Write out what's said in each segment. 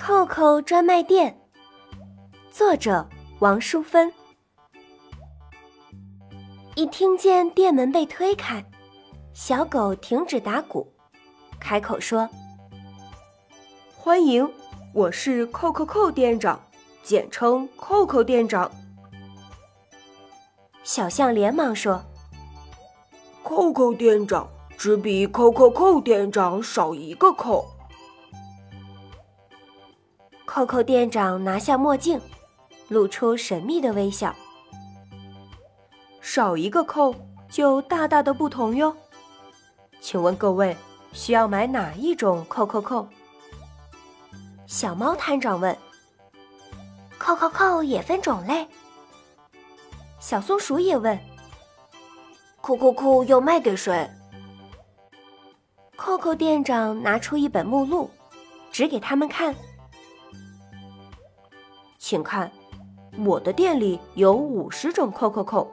扣扣专卖店，作者王淑芬。一听见店门被推开，小狗停止打鼓，开口说：“欢迎，我是扣扣扣店长，简称扣扣店长。”小象连忙说：“扣扣店长只比扣扣扣店长少一个扣。”扣扣店长拿下墨镜，露出神秘的微笑。少一个扣就大大的不同哟。请问各位需要买哪一种扣扣扣？小猫摊长问。扣扣扣也分种类。小松鼠也问。扣扣扣要卖给谁？扣扣店长拿出一本目录，指给他们看。请看，我的店里有五十种扣扣扣。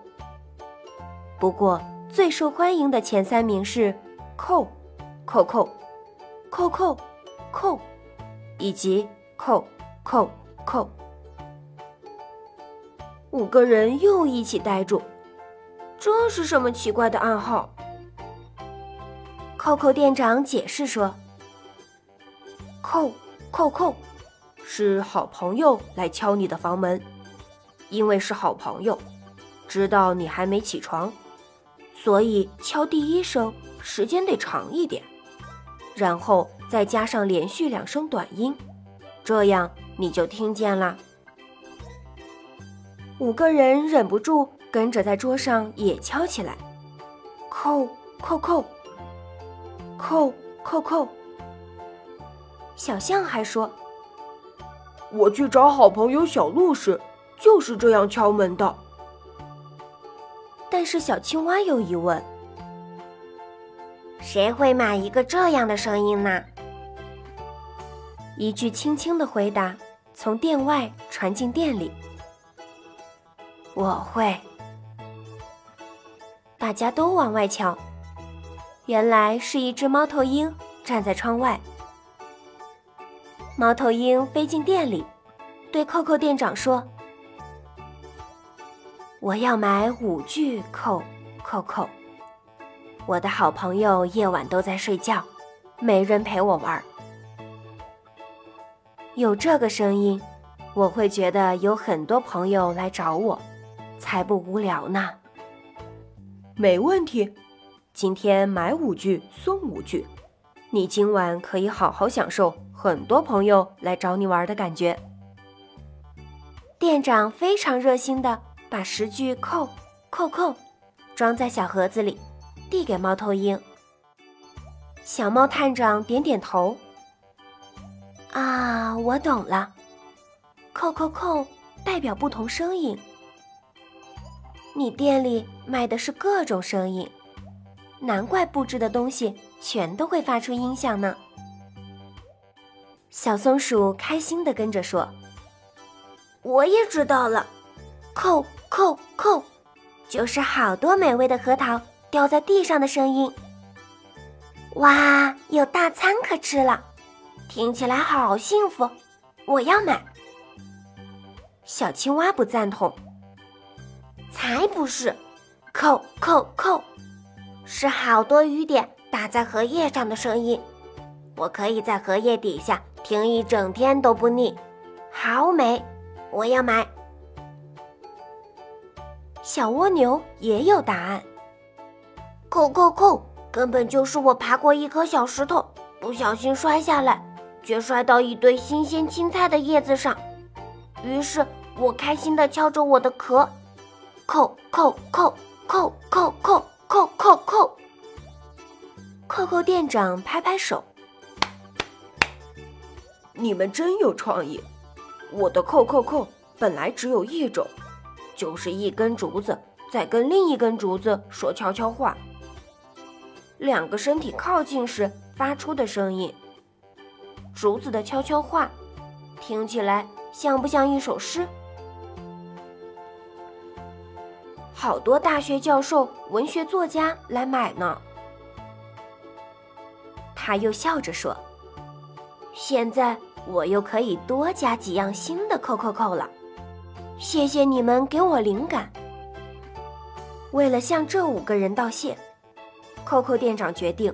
不过最受欢迎的前三名是扣扣扣扣扣扣，以及扣扣扣。五个人又一起呆住，这是什么奇怪的暗号？扣扣店长解释说：“扣扣扣。”是好朋友来敲你的房门，因为是好朋友，知道你还没起床，所以敲第一声时间得长一点，然后再加上连续两声短音，这样你就听见啦。五个人忍不住跟着在桌上也敲起来，扣扣扣，扣扣扣。小象还说。我去找好朋友小鹿时，就是这样敲门的。但是小青蛙有疑问：谁会买一个这样的声音呢？一句轻轻的回答从店外传进店里：“我会。”大家都往外瞧，原来是一只猫头鹰站在窗外。猫头鹰飞进店里，对扣扣店长说：“我要买五句扣扣扣。我的好朋友夜晚都在睡觉，没人陪我玩。有这个声音，我会觉得有很多朋友来找我，才不无聊呢。没问题，今天买五句送五句。”你今晚可以好好享受很多朋友来找你玩的感觉。店长非常热心的把十句扣扣扣装在小盒子里，递给猫头鹰。小猫探长点点头。啊，我懂了，扣扣扣代表不同声音。你店里卖的是各种声音。难怪布置的东西全都会发出音响呢。小松鼠开心的跟着说：“我也知道了，扣扣扣，就是好多美味的核桃掉在地上的声音。哇，有大餐可吃了，听起来好幸福，我要买。”小青蛙不赞同：“才不是，扣扣扣。”是好多雨点打在荷叶上的声音，我可以在荷叶底下听一整天都不腻，好美！我要买。小蜗牛也有答案，扣扣扣，根本就是我爬过一颗小石头，不小心摔下来，却摔到一堆新鲜青菜的叶子上，于是我开心地敲着我的壳，扣扣扣扣扣扣。扣扣扣！扣扣店长拍拍手，你们真有创意。我的扣扣扣本来只有一种，就是一根竹子在跟另一根竹子说悄悄话，两个身体靠近时发出的声音。竹子的悄悄话，听起来像不像一首诗？好多大学教授、文学作家来买呢。他又笑着说：“现在我又可以多加几样新的扣扣扣了。谢谢你们给我灵感。为了向这五个人道谢，扣扣店长决定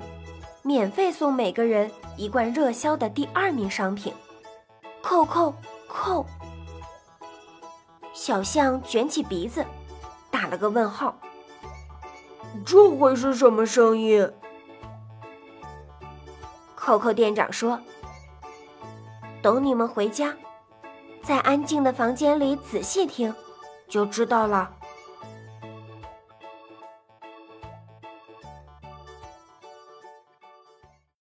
免费送每个人一罐热销的第二名商品——扣扣扣。小象卷起鼻子，打了个问号。这会是什么声音？扣扣店长说：“等你们回家，在安静的房间里仔细听，就知道了。”